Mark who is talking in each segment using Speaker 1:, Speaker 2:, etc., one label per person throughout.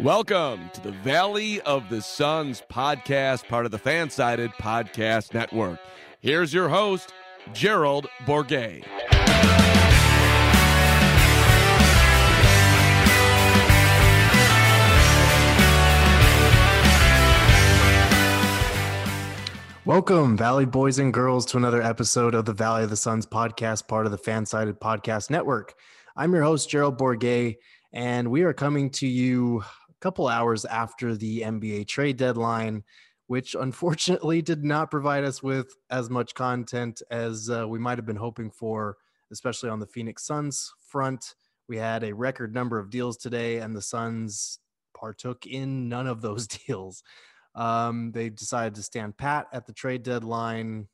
Speaker 1: Welcome to the Valley of the Suns podcast, part of the Fansided Podcast Network. Here's your host, Gerald Bourguet.
Speaker 2: Welcome, Valley boys and girls, to another episode of the Valley of the Suns podcast, part of the Fansided Podcast Network. I'm your host, Gerald Bourguet, and we are coming to you couple hours after the NBA trade deadline, which unfortunately did not provide us with as much content as uh, we might have been hoping for, especially on the Phoenix Suns front. We had a record number of deals today, and the Suns partook in none of those deals. Um, they decided to stand pat at the trade deadline,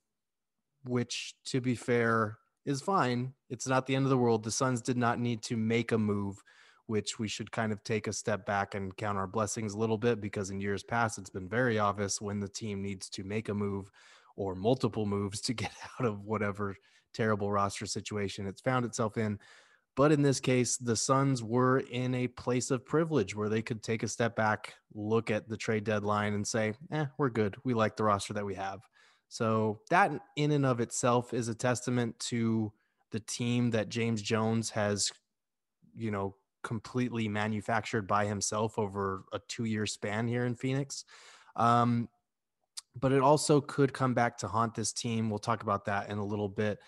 Speaker 2: which, to be fair, is fine. It's not the end of the world. The Suns did not need to make a move, which we should kind of take a step back and count our blessings a little bit because in years past, it's been very obvious when the team needs to make a move or multiple moves to get out of whatever terrible roster situation it's found itself in. But in this case, the Suns were in a place of privilege where they could take a step back, look at the trade deadline, and say, eh, we're good. We like the roster that we have. So that in and of itself is a testament to the team that James Jones has, you know, completely manufactured by himself over a two year span here in Phoenix. Um, but it also could come back to haunt this team. We'll talk about that in a little bit.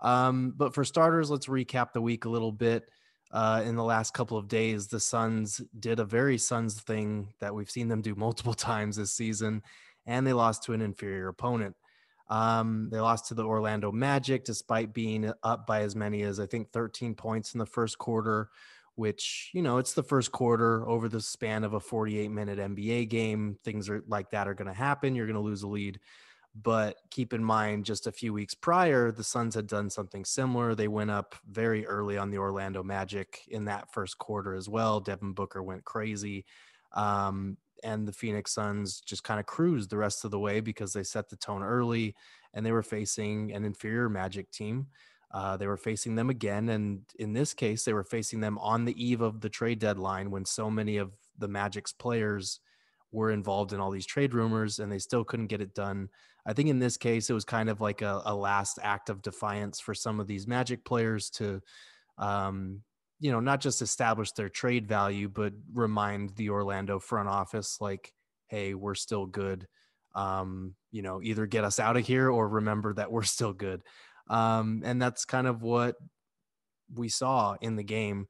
Speaker 2: Um, but for starters, let's recap the week a little bit. Uh, in the last couple of days, the Suns did a very Suns thing that we've seen them do multiple times this season, and they lost to an inferior opponent. Um, they lost to the Orlando Magic despite being up by as many as I think 13 points in the first quarter, which, you know, it's the first quarter over the span of a 48 minute NBA game. Things are like that are going to happen. You're going to lose a lead. But keep in mind, just a few weeks prior, the Suns had done something similar. They went up very early on the Orlando Magic in that first quarter as well. Devin Booker went crazy. Um, and the Phoenix Suns just kind of cruised the rest of the way because they set the tone early and they were facing an inferior Magic team. Uh, they were facing them again. And in this case, they were facing them on the eve of the trade deadline when so many of the Magic's players were involved in all these trade rumors and they still couldn't get it done. I think in this case, it was kind of like a, a last act of defiance for some of these Magic players to, um, you know, not just establish their trade value, but remind the Orlando front office, like, hey, we're still good. Um, you know, either get us out of here or remember that we're still good. Um, and that's kind of what we saw in the game.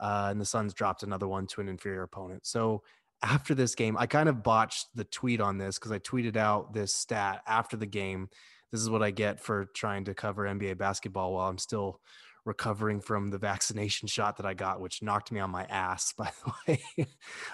Speaker 2: Uh, and the Suns dropped another one to an inferior opponent. So after this game, I kind of botched the tweet on this because I tweeted out this stat after the game. This is what I get for trying to cover NBA basketball while I'm still recovering from the vaccination shot that I got, which knocked me on my ass, by the way.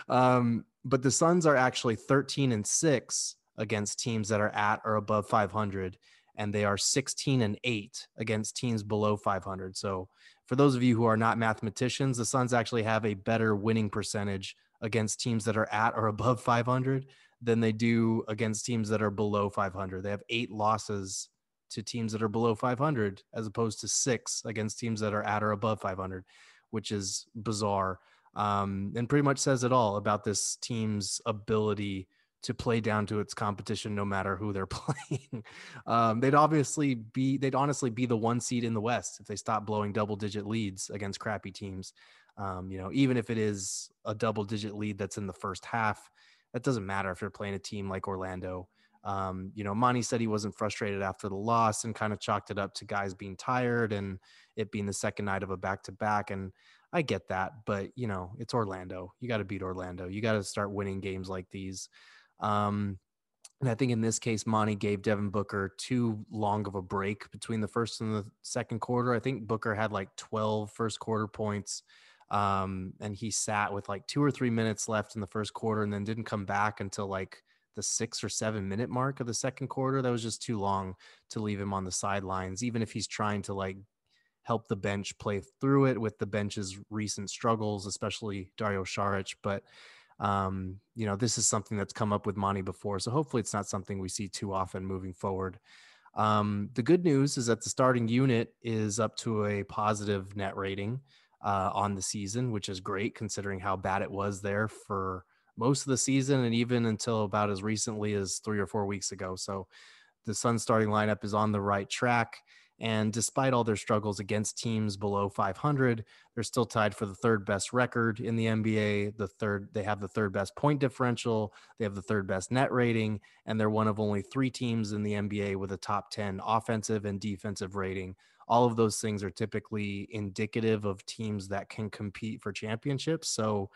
Speaker 2: um, but the Suns are actually 13 and six against teams that are at or above 500, and they are 16 and eight against teams below 500. So, for those of you who are not mathematicians, the Suns actually have a better winning percentage against teams that are at or above 500 than they do against teams that are below 500. They have eight losses to teams that are below 500 as opposed to six against teams that are at or above 500, which is bizarre um, and pretty much says it all about this team's ability to play down to its competition no matter who they're playing. um, they'd obviously be, they'd honestly be the one seed in the West if they stop blowing double digit leads against crappy teams. Um, you know, even if it is a double digit lead that's in the first half, that doesn't matter if you're playing a team like Orlando. Um, you know, Monty said he wasn't frustrated after the loss and kind of chalked it up to guys being tired and it being the second night of a back to back. And I get that, but you know, it's Orlando. You got to beat Orlando. You got to start winning games like these. Um, and I think in this case, Monty gave Devin Booker too long of a break between the first and the second quarter. I think Booker had like 12 first quarter points. Um, and he sat with like two or three minutes left in the first quarter and then didn't come back until like the six or seven minute mark of the second quarter. That was just too long to leave him on the sidelines, even if he's trying to like help the bench play through it with the bench's recent struggles, especially Dario Saric. But um, you know, this is something that's come up with Monty before. So hopefully it's not something we see too often moving forward. Um, the good news is that the starting unit is up to a positive net rating uh, on the season, which is great considering how bad it was there for most of the season and even until about as recently as three or four weeks ago. So the Sun starting lineup is on the right track. And despite all their struggles against teams below 500, they're still tied for the third best record in the NBA. The third, they have the third best point differential. They have the third best net rating, and they're one of only three teams in the NBA with a top 10 offensive and defensive rating. All of those things are typically indicative of teams that can compete for championships. So,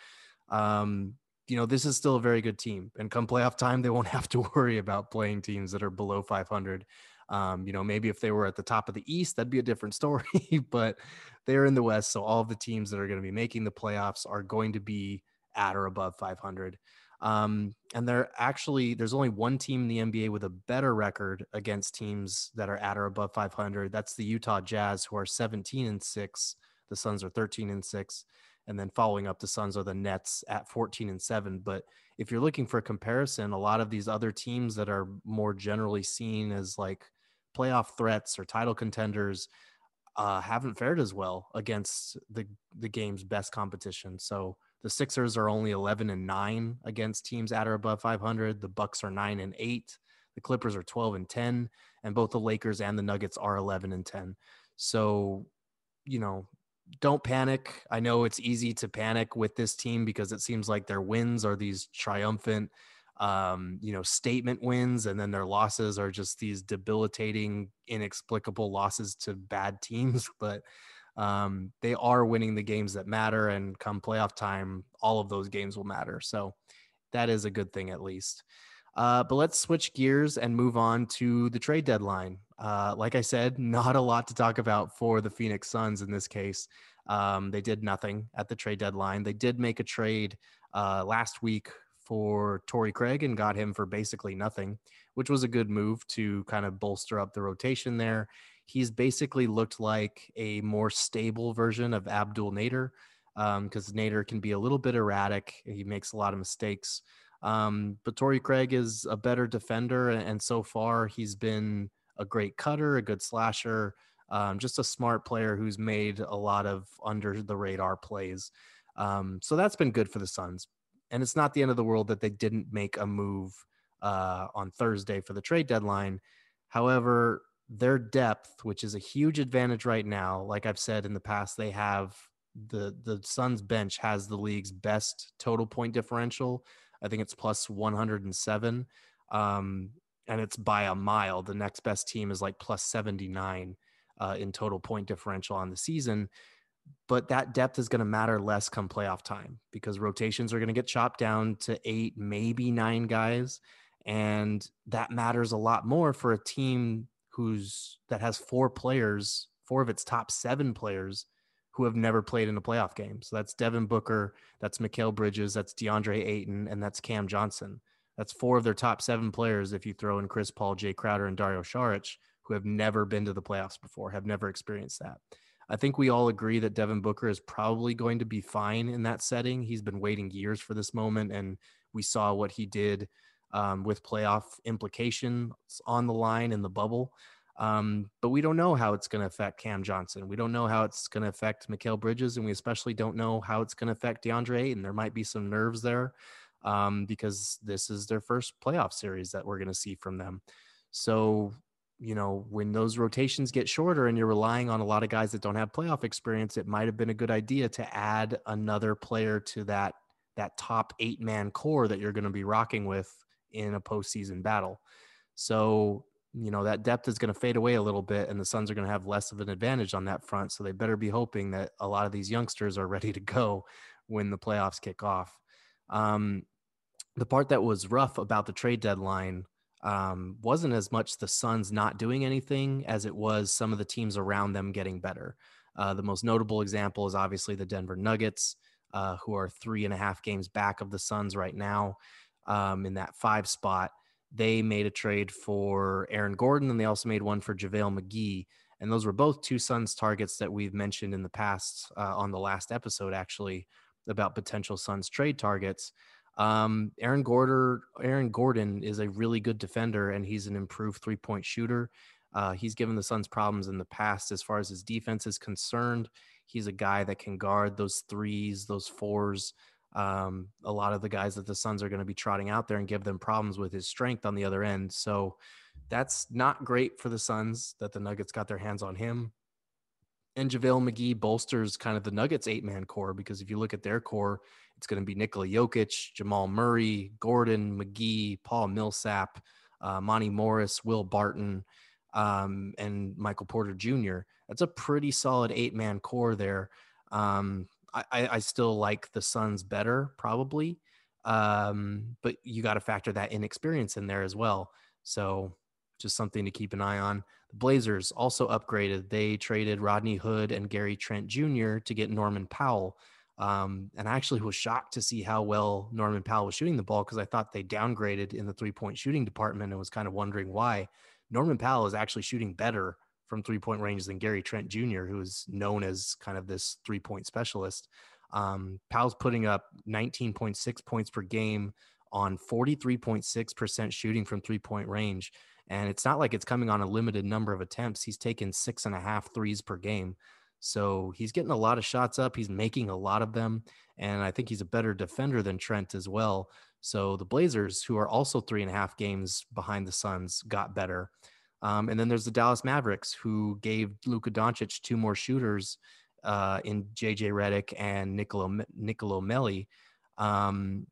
Speaker 2: um, you know, this is still a very good team. And come playoff time, they won't have to worry about playing teams that are below 500. Um, you know, maybe if they were at the top of the East, that'd be a different story, but they're in the West. So all of the teams that are going to be making the playoffs are going to be at or above 500. Um, and they're actually, there's only one team in the NBA with a better record against teams that are at or above 500. That's the Utah Jazz, who are 17 and six. The Suns are 13 and six. And then following up, the Suns are the Nets at 14 and seven. But if you're looking for a comparison, a lot of these other teams that are more generally seen as like playoff threats or title contenders uh, haven't fared as well against the the game's best competition. So the Sixers are only 11 and 9 against teams at or above 500. The Bucks are 9 and 8. The Clippers are 12 and 10 and both the Lakers and the Nuggets are 11 and 10. So, you know, don't panic. I know it's easy to panic with this team because it seems like their wins are these triumphant um, you know, statement wins, and then their losses are just these debilitating, inexplicable losses to bad teams. But um, they are winning the games that matter, and come playoff time, all of those games will matter. So that is a good thing, at least. Uh, but let's switch gears and move on to the trade deadline. Uh, like I said, not a lot to talk about for the Phoenix Suns in this case. Um, they did nothing at the trade deadline. They did make a trade uh, last week for Torrey Craig and got him for basically nothing, which was a good move to kind of bolster up the rotation there. He's basically looked like a more stable version of Abdul Nader because um, Nader can be a little bit erratic. He makes a lot of mistakes. Um, but Torrey Craig is a better defender, and, so far he's been a great cutter, a good slasher, um, just a smart player who's made a lot of under the radar plays. Um, so that's been good for the Suns and it's not the end of the world that they didn't make a move uh, on Thursday for the trade deadline. However, their depth, which is a huge advantage right now, like I've said in the past, they have the the Suns bench has the league's best total point differential. I think it's plus 107, um, and it's by a mile. The next best team is like plus 79 uh, in total point differential on the season but that depth is going to matter less come playoff time because rotations are going to get chopped down to eight, maybe nine guys. And that matters a lot more for a team who's that has four players, four of its top seven players who have never played in a playoff game. So that's Devin Booker, that's Mikal Bridges, that's DeAndre Ayton, and that's Cam Johnson. That's four of their top seven players if you throw in Chris Paul, Jae Crowder, and Dario Saric, who have never been to the playoffs before, have never experienced that. I think we all agree that Devin Booker is probably going to be fine in that setting. He's been waiting years for this moment, and we saw what he did um, with playoff implications on the line in the bubble. Um, but we don't know how it's going to affect Cam Johnson. We don't know how it's going to affect Mikal Bridges, and we especially don't know how it's going to affect DeAndre Ayton There might be some nerves there um, because this is their first playoff series that we're going to see from them. So you know, when those rotations get shorter and you're relying on a lot of guys that don't have playoff experience, it might have been a good idea to add another player to that that top eight man core that you're going to be rocking with in a postseason battle. So, you know, that depth is going to fade away a little bit and the Suns are going to have less of an advantage on that front. So they better be hoping that a lot of these youngsters are ready to go when the playoffs kick off. Um, the part that was rough about the trade deadline um, wasn't as much the Suns not doing anything as it was some of the teams around them getting better. Uh, the most notable example is obviously the Denver Nuggets, uh, who are three and a half games back of the Suns right now um, in that five spot. They made a trade for Aaron Gordon, and they also made one for JaVale McGee. And those were both two Suns targets that we've mentioned in the past uh, on the last episode, actually, about potential Suns trade targets. Um, Aaron Gordon, Aaron Gordon is a really good defender, and he's an improved three point shooter. Uh, he's given the Suns problems in the past as far as his defense is concerned. He's a guy that can guard those threes, those fours, um, a lot of the guys that the Suns are going to be trotting out there and give them problems with his strength on the other end. So that's not great for the Suns that the Nuggets got their hands on him. And JaVale McGee bolsters kind of the Nuggets eight man core because if you look at their core, it's going to be Nikola Jokic, Jamal Murray, Gordon, McGee, Paul Millsap, uh, Monte Morris, Will Barton, um, and Michael Porter Jr. That's a pretty solid eight man core there. Um, I, I, still like the Suns better, probably. Um, but you got to factor that inexperience in there as well. So just something to keep an eye on. The Blazers also upgraded. They traded Rodney Hood and Gary Trent Jr. to get Norman Powell. Um, and I actually was shocked to see how well Norman Powell was shooting the ball because I thought they downgraded in the three point shooting department and was kind of wondering why. Norman Powell is actually shooting better from three point range than Gary Trent Jr., who is known as kind of this three point specialist. Um, Powell's putting up 19.6 points per game on 43.6% shooting from three point range. And it's not like it's coming on a limited number of attempts. He's taken six and a half threes per game. So he's getting a lot of shots up. He's making a lot of them. And I think he's a better defender than Trent as well. So the Blazers, who are also three and a half games behind the Suns, got better. Um, and then there's the Dallas Mavericks, who gave Luka Doncic two more shooters uh, in JJ Redick and Nicolo, Nicolo Melli. Um,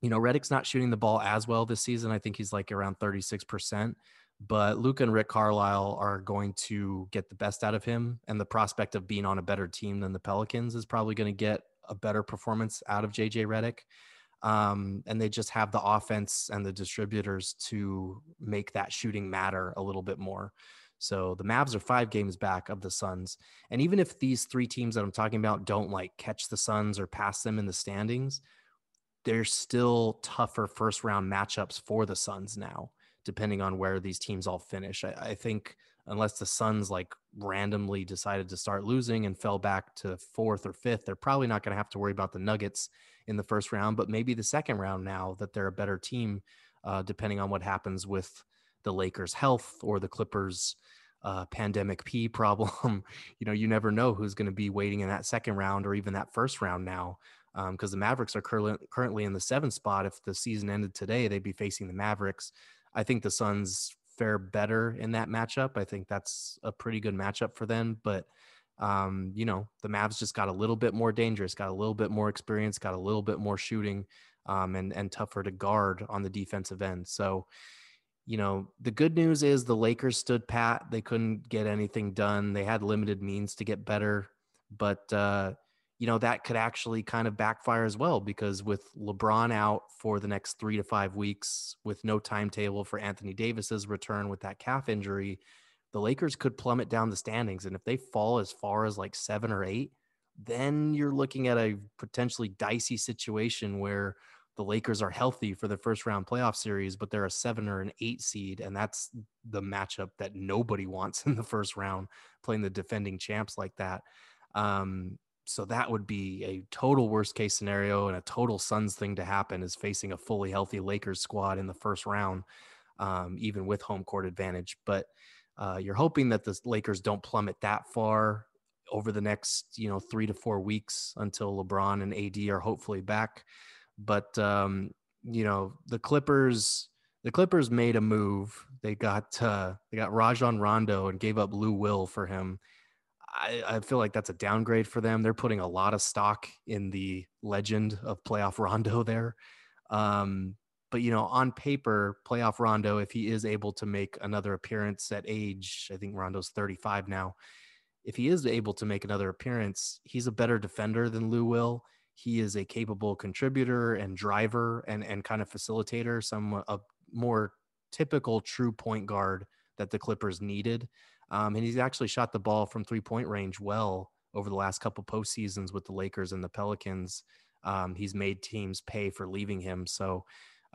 Speaker 2: you know, Redick's not shooting the ball as well this season. I think he's like around 36%. But Luka and Rick Carlisle are going to get the best out of him. And the prospect of being on a better team than the Pelicans is probably going to get a better performance out of JJ Redick. Um, and they just have the offense and the distributors to make that shooting matter a little bit more. So the Mavs are five games back of the Suns. And even if these three teams that I'm talking about don't like catch the Suns or pass them in the standings, they're still tougher first round matchups for the Suns now, depending on where these teams all finish. I, I think unless the Suns like randomly decided to start losing and fell back to fourth or fifth, they're probably not going to have to worry about the Nuggets in the first round, but maybe the second round now that they're a better team, uh, depending on what happens with the Lakers' health or the Clippers' uh, pandemic P problem. you know, you never know who's going to be waiting in that second round or even that first round now. Because um, the Mavericks are cur- currently in the seventh spot. If the season ended today, they'd be facing the Mavericks. I think the Suns fare better in that matchup. I think that's a pretty good matchup for them. But um, you know, the Mavs just got a little bit more dangerous, got a little bit more experience, got a little bit more shooting, um, and and tougher to guard on the defensive end. So, you know, the good news is the Lakers stood pat. They couldn't get anything done. They had limited means to get better, but uh, you know that could actually kind of backfire as well because with LeBron out for the next three to five weeks, with no timetable for Anthony Davis's return with that calf injury, the Lakers could plummet down the standings. And if they fall as far as like seven or eight, then you're looking at a potentially dicey situation where the Lakers are healthy for the first round playoff series, but they're a seven or an eight seed. And that's the matchup that nobody wants in the first round, playing the defending champs like that. Um, so that would be a total worst case scenario and a total Suns thing to happen is facing a fully healthy Lakers squad in the first round, um, even with home court advantage. But uh, you're hoping that the Lakers don't plummet that far over the next, you know, three to four weeks until LeBron and AD are hopefully back. But um, you know, the Clippers, the Clippers made a move. They got uh, they got Rajon Rondo and gave up Lou Will for him. I, I, feel like that's a downgrade for them. They're putting a lot of stock in the legend of playoff Rondo there. Um, but you know, on paper, playoff Rondo, if he is able to make another appearance at age, I think Rondo's 35 now. If he is able to make another appearance, he's a better defender than Lou Will. He is a capable contributor and driver and and kind of facilitator, some a more typical true point guard that the Clippers needed. Um, and he's actually shot the ball from three point range well over the last couple postseasons with the Lakers and the Pelicans. Um, he's made teams pay for leaving him. So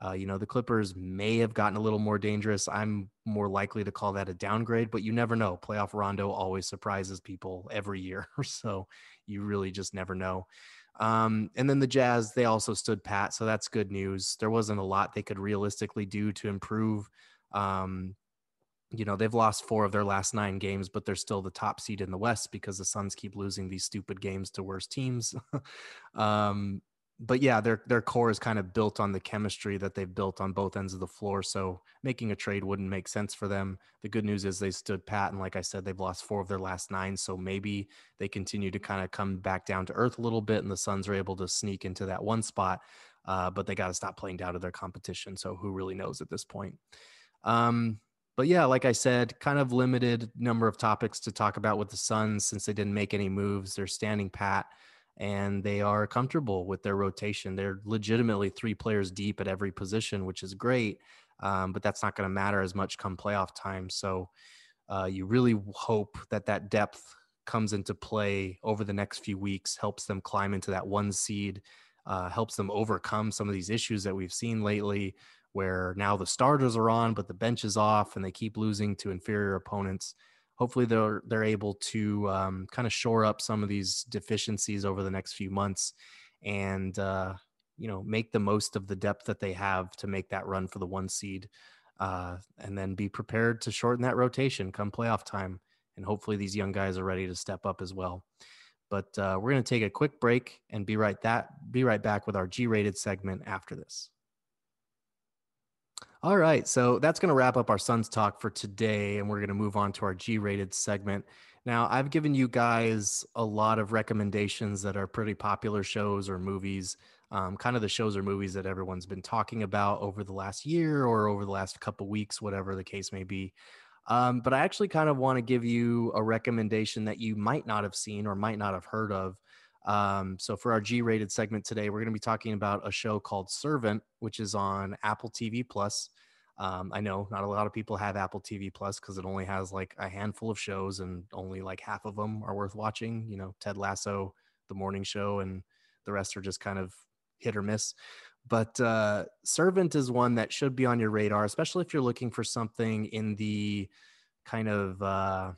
Speaker 2: uh, you know, the Clippers may have gotten a little more dangerous. I'm more likely to call that a downgrade, but you never know. Playoff Rondo always surprises people every year. so you really just never know. Um, and then the Jazz, they also stood pat. So that's good news. There wasn't a lot they could realistically do to improve. Um, you know, they've lost four of their last nine games, but they're still the top seed in the West because the Suns keep losing these stupid games to worse teams. um, but yeah, their their core is kind of built on the chemistry that they've built on both ends of the floor. So making a trade wouldn't make sense for them. The good news is they stood pat, and like I said, they've lost four of their last nine. So maybe they continue to kind of come back down to earth a little bit, and the Suns are able to sneak into that one spot. Uh, but they got to stop playing down to their competition. So who really knows at this point? Um, but yeah, like I said, kind of limited number of topics to talk about with the Suns since they didn't make any moves. They're standing pat and they are comfortable with their rotation. They're legitimately three players deep at every position, which is great. Um, but that's not going to matter as much come playoff time. So uh, you really hope that that depth comes into play over the next few weeks, helps them climb into that one seed, uh, helps them overcome some of these issues that we've seen lately, where now the starters are on, but the bench is off, and they keep losing to inferior opponents. Hopefully they're they're able to um, kind of shore up some of these deficiencies over the next few months and uh, you know make the most of the depth that they have to make that run for the one seed uh, and then be prepared to shorten that rotation come playoff time. And hopefully these young guys are ready to step up as well. But uh, we're going to take a quick break and be right that be right back with our g-rated segment after this all right. So that's going to wrap up our Suns talk for today. And we're going to move on to our G rated segment. Now, I've given you guys a lot of recommendations that are pretty popular shows or movies, um, kind of the shows or movies that everyone's been talking about over the last year or over the last couple weeks, whatever the case may be. Um, but I actually kind of want to give you a recommendation that you might not have seen or might not have heard of. Um, so for our G-rated segment today, we're going to be talking about a show called Servant, which is on Apple TV Plus. Um, I know not a lot of people have Apple TV Plus because it only has like a handful of shows, and only like half of them are worth watching. You know, Ted Lasso, The Morning Show, and the rest are just kind of hit or miss. But uh, Servant is one that should be on your radar, especially if you're looking for something in the kind of uh,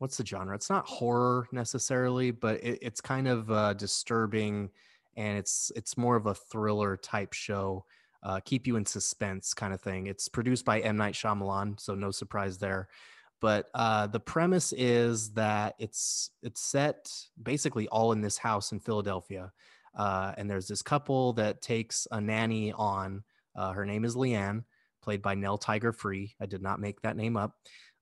Speaker 2: what's the genre? It's not horror necessarily, but it, it's kind of uh, disturbing, and it's it's more of a thriller type show, uh, keep you in suspense kind of thing. It's produced by M Night Shyamalan, so no surprise there. But uh, the premise is that it's it's set basically all in this house in Philadelphia, uh, and there's this couple that takes a nanny on. Uh, her name is Leanne, played by Nell Tiger Free. I did not make that name up.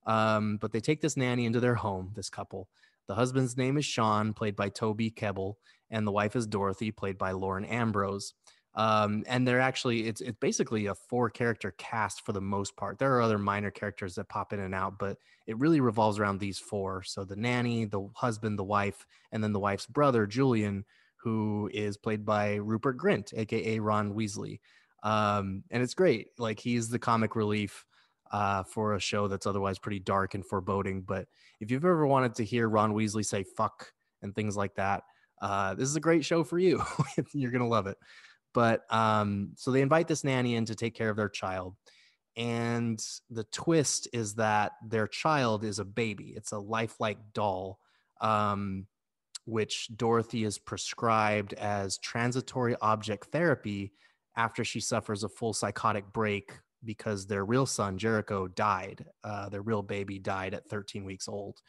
Speaker 2: Um, but they take this nanny into their home, this couple. The husband's name is Sean, played by Toby Kebbell, and the wife is Dorothy, played by Lauren Ambrose. Um, and they're actually it's it's basically a four character cast for the most part. There are other minor characters that pop in and out, but it really revolves around these four. So the nanny, the husband, the wife, and then the wife's brother, Julian, who is played by Rupert Grint, aka Ron Weasley. Um, and it's great. Like he's the comic relief uh, for a show that's otherwise pretty dark and foreboding. But if you've ever wanted to hear Ron Weasley say fuck and things like that, uh, this is a great show for you. You're going to love it. But um, so they invite this nanny in to take care of their child. And the twist is that their child is a baby, it's a lifelike doll. Um, which Dorothy is prescribed as transitory object therapy after she suffers a full psychotic break because their real son Jericho died. Uh, their real baby died at 13 weeks old.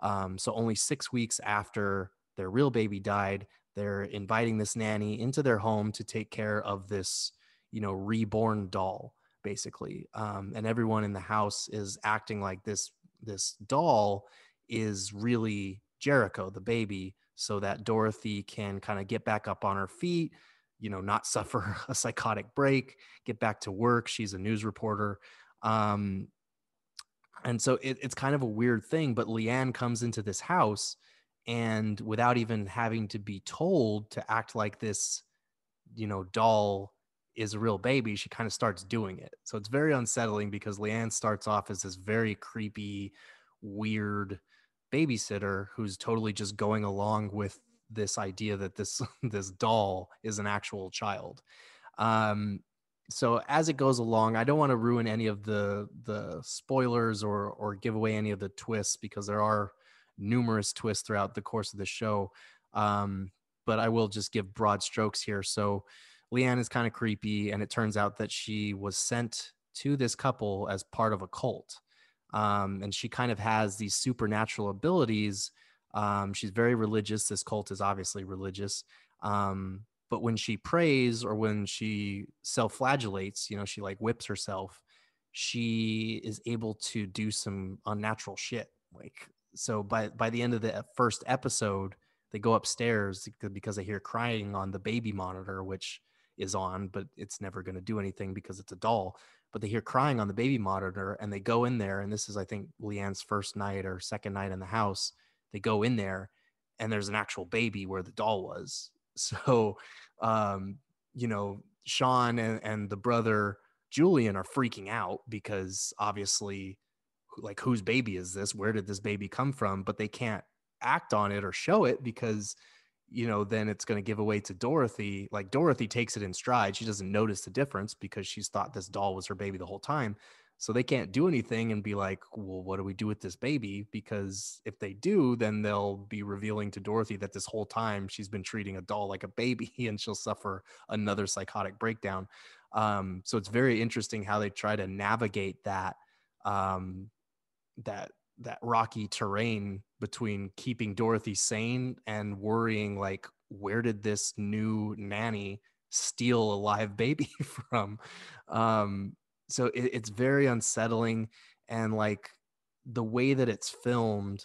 Speaker 2: Um, so only six weeks after their real baby died, they're inviting this nanny into their home to take care of this, you know, reborn doll, basically. Um, and everyone in the house is acting like this this doll is really Jericho, the baby, so that Dorothy can kind of get back up on her feet, you know, not suffer a psychotic break, get back to work. She's a news reporter. Um, and so it, it's kind of a weird thing, but Leanne comes into this house and without even having to be told to act like this, you know, doll is a real baby, she kind of starts doing it. So it's very unsettling because Leanne starts off as this very creepy, weird babysitter who's totally just going along with this idea that this this doll is an actual child. Um, so as it goes along, I don't want to ruin any of the the spoilers or or give away any of the twists because there are numerous twists throughout the course of the show. Um, but I will just give broad strokes here. So Leanne is kind of creepy, and it turns out that she was sent to this couple as part of a cult. Um, and she kind of has these supernatural abilities um, she's very religious. This cult is obviously religious. Um, but when she prays or when she self-flagellates you know she like whips herself she is able to do some unnatural shit like so by by the end of the first episode they go upstairs because they hear crying on the baby monitor which is on but it's never going to do anything because it's a doll but they hear crying on the baby monitor and they go in there and this is i think leanne's first night or second night in the house they go in there and there's an actual baby where the doll was. So um you know sean and, and the brother julian are freaking out because obviously like whose baby is this? Where did this baby come from? But they can't act on it or show it because you know then it's going to give away to dorothy. Like dorothy takes it in stride. She doesn't notice the difference because she's thought this doll was her baby the whole time so they can't do anything and be like well what do we do with this baby? because if they do then they'll be revealing to dorothy that this whole time she's been treating a doll like a baby and she'll suffer another psychotic breakdown. Um, so it's very interesting how they try to navigate that um, that that rocky terrain between keeping Dorothy sane and worrying like where did this new nanny steal a live baby from? Um so it, it's very unsettling and like the way that it's filmed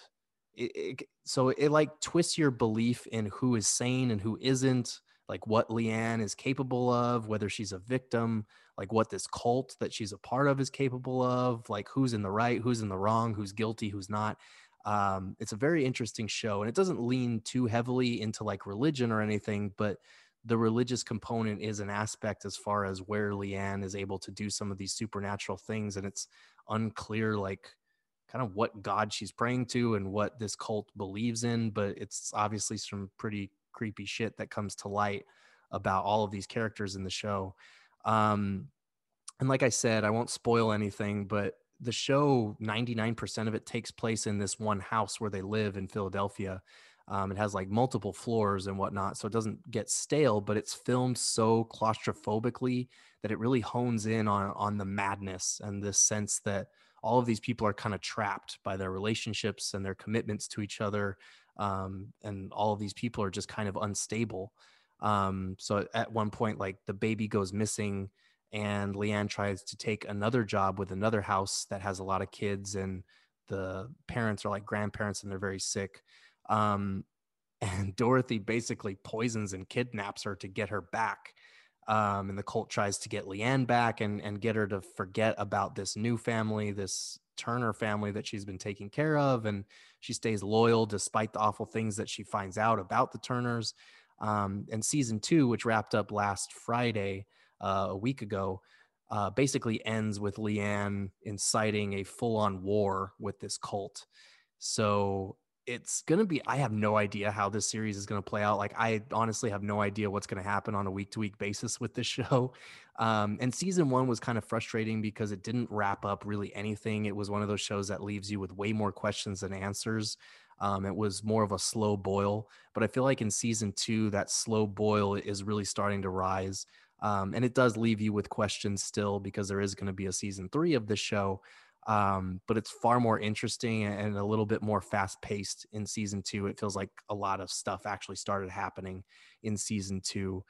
Speaker 2: it, it, so it like twists your belief in who is sane and who isn't like what leanne is capable of whether she's a victim like what this cult that she's a part of is capable of like who's in the right who's in the wrong who's guilty who's not. Um, it's a very interesting show and it doesn't lean too heavily into like religion or anything but the religious component is an aspect as far as where leanne is able to do some of these supernatural things and it's unclear like kind of what god she's praying to and what this cult believes in but it's obviously some pretty creepy shit that comes to light about all of these characters in the show. Um, and like i said i won't spoil anything but the show 99% of it takes place in this one house where they live in philadelphia um, it has like multiple floors and whatnot so it doesn't get stale but it's filmed so claustrophobically that it really hones in on on the madness and this sense that all of these people are kind of trapped by their relationships and their commitments to each other um, and all of these people are just kind of unstable. Um, so at one point like the baby goes missing and Leanne tries to take another job with another house that has a lot of kids and the parents are like grandparents and they're very sick um, and Dorothy basically poisons and kidnaps her to get her back. Um, and the cult tries to get Leanne back and and get her to forget about this new family this Turner family that she's been taking care of. And she stays loyal despite the awful things that she finds out about the Turners. Um, and season two which wrapped up last Friday uh, a week ago, uh, basically ends with Leanne inciting a full on war with this cult. So it's going to be, I have no idea how this series is going to play out. Like, I honestly have no idea what's going to happen on a week to week basis with this show. Um, and season one was kind of frustrating because it didn't wrap up really anything. It was one of those shows that leaves you with way more questions than answers. Um, it was more of a slow boil, but I feel like in season two, that slow boil is really starting to rise. Um, and it does leave you with questions still because there is going to be a season three of this show. Um, but it's far more interesting and a little bit more fast paced in season two. It feels like a lot of stuff actually started happening in season two.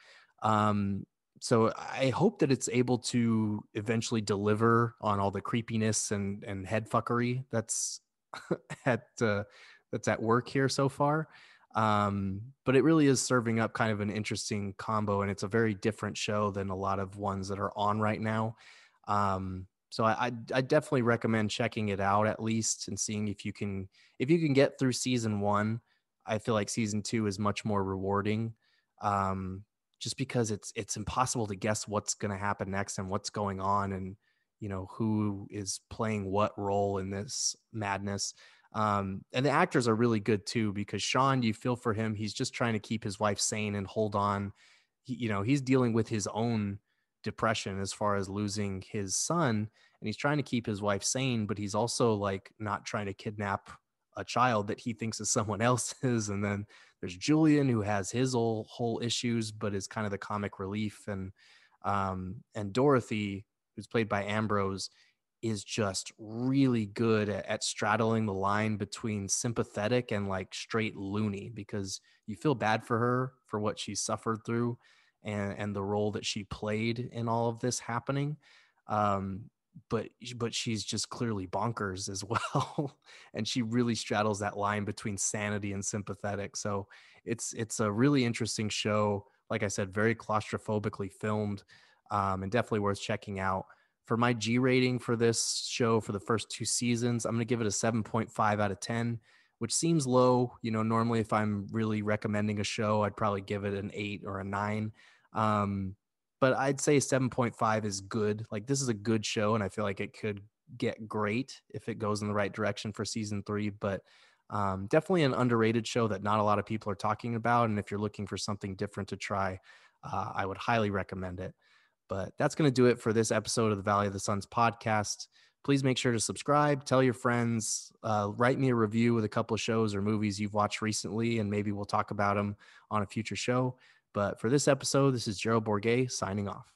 Speaker 2: Um, so I hope that it's able to eventually deliver on all the creepiness and and head fuckery that's at uh, that's at work here so far. Um, but it really is serving up kind of an interesting combo, and it's a very different show than a lot of ones that are on right now. Um, so I, I, I definitely recommend checking it out at least and seeing if you can if you can get through season one. I feel like season two is much more rewarding, um, just because it's it's impossible to guess what's going to happen next and what's going on and you know who is playing what role in this madness. Um, and the actors are really good too because Sean, you feel for him. He's just trying to keep his wife sane and hold on. He, you know, he's dealing with his own depression as far as losing his son, and he's trying to keep his wife sane, but he's also like not trying to kidnap a child that he thinks is someone else's. And then there's Julian who has his whole whole issues, but is kind of the comic relief, and um, and Dorothy, who's played by Ambrose is just really good at, at, straddling the line between sympathetic and like straight loony because you feel bad for her for what she suffered through and and the role that she played in all of this happening. Um, but but she's just clearly bonkers as well. And she really straddles that line between sanity and sympathetic. So it's it's a really interesting show like i said very claustrophobically filmed um, and definitely worth checking out. For my g rating for this show for the first two seasons i'm going to give it a 7.5 out of 10 which seems low you know normally if i'm really recommending a show i'd probably give it an 8 or a 9 um, but I'd say 7.5 is good. Like this is a good show, and I feel like it could get great if it goes in the right direction for season three. But um, definitely an underrated show that not a lot of people are talking about. And if you're looking for something different to try, uh, I would highly recommend it. But that's going to do it for this episode of the Valley of the Suns podcast. Please make sure to subscribe, tell your friends, uh, write me a review with a couple of shows or movies you've watched recently, and maybe we'll talk about them on a future show. But for this episode, this is Gerald Bourguet signing off.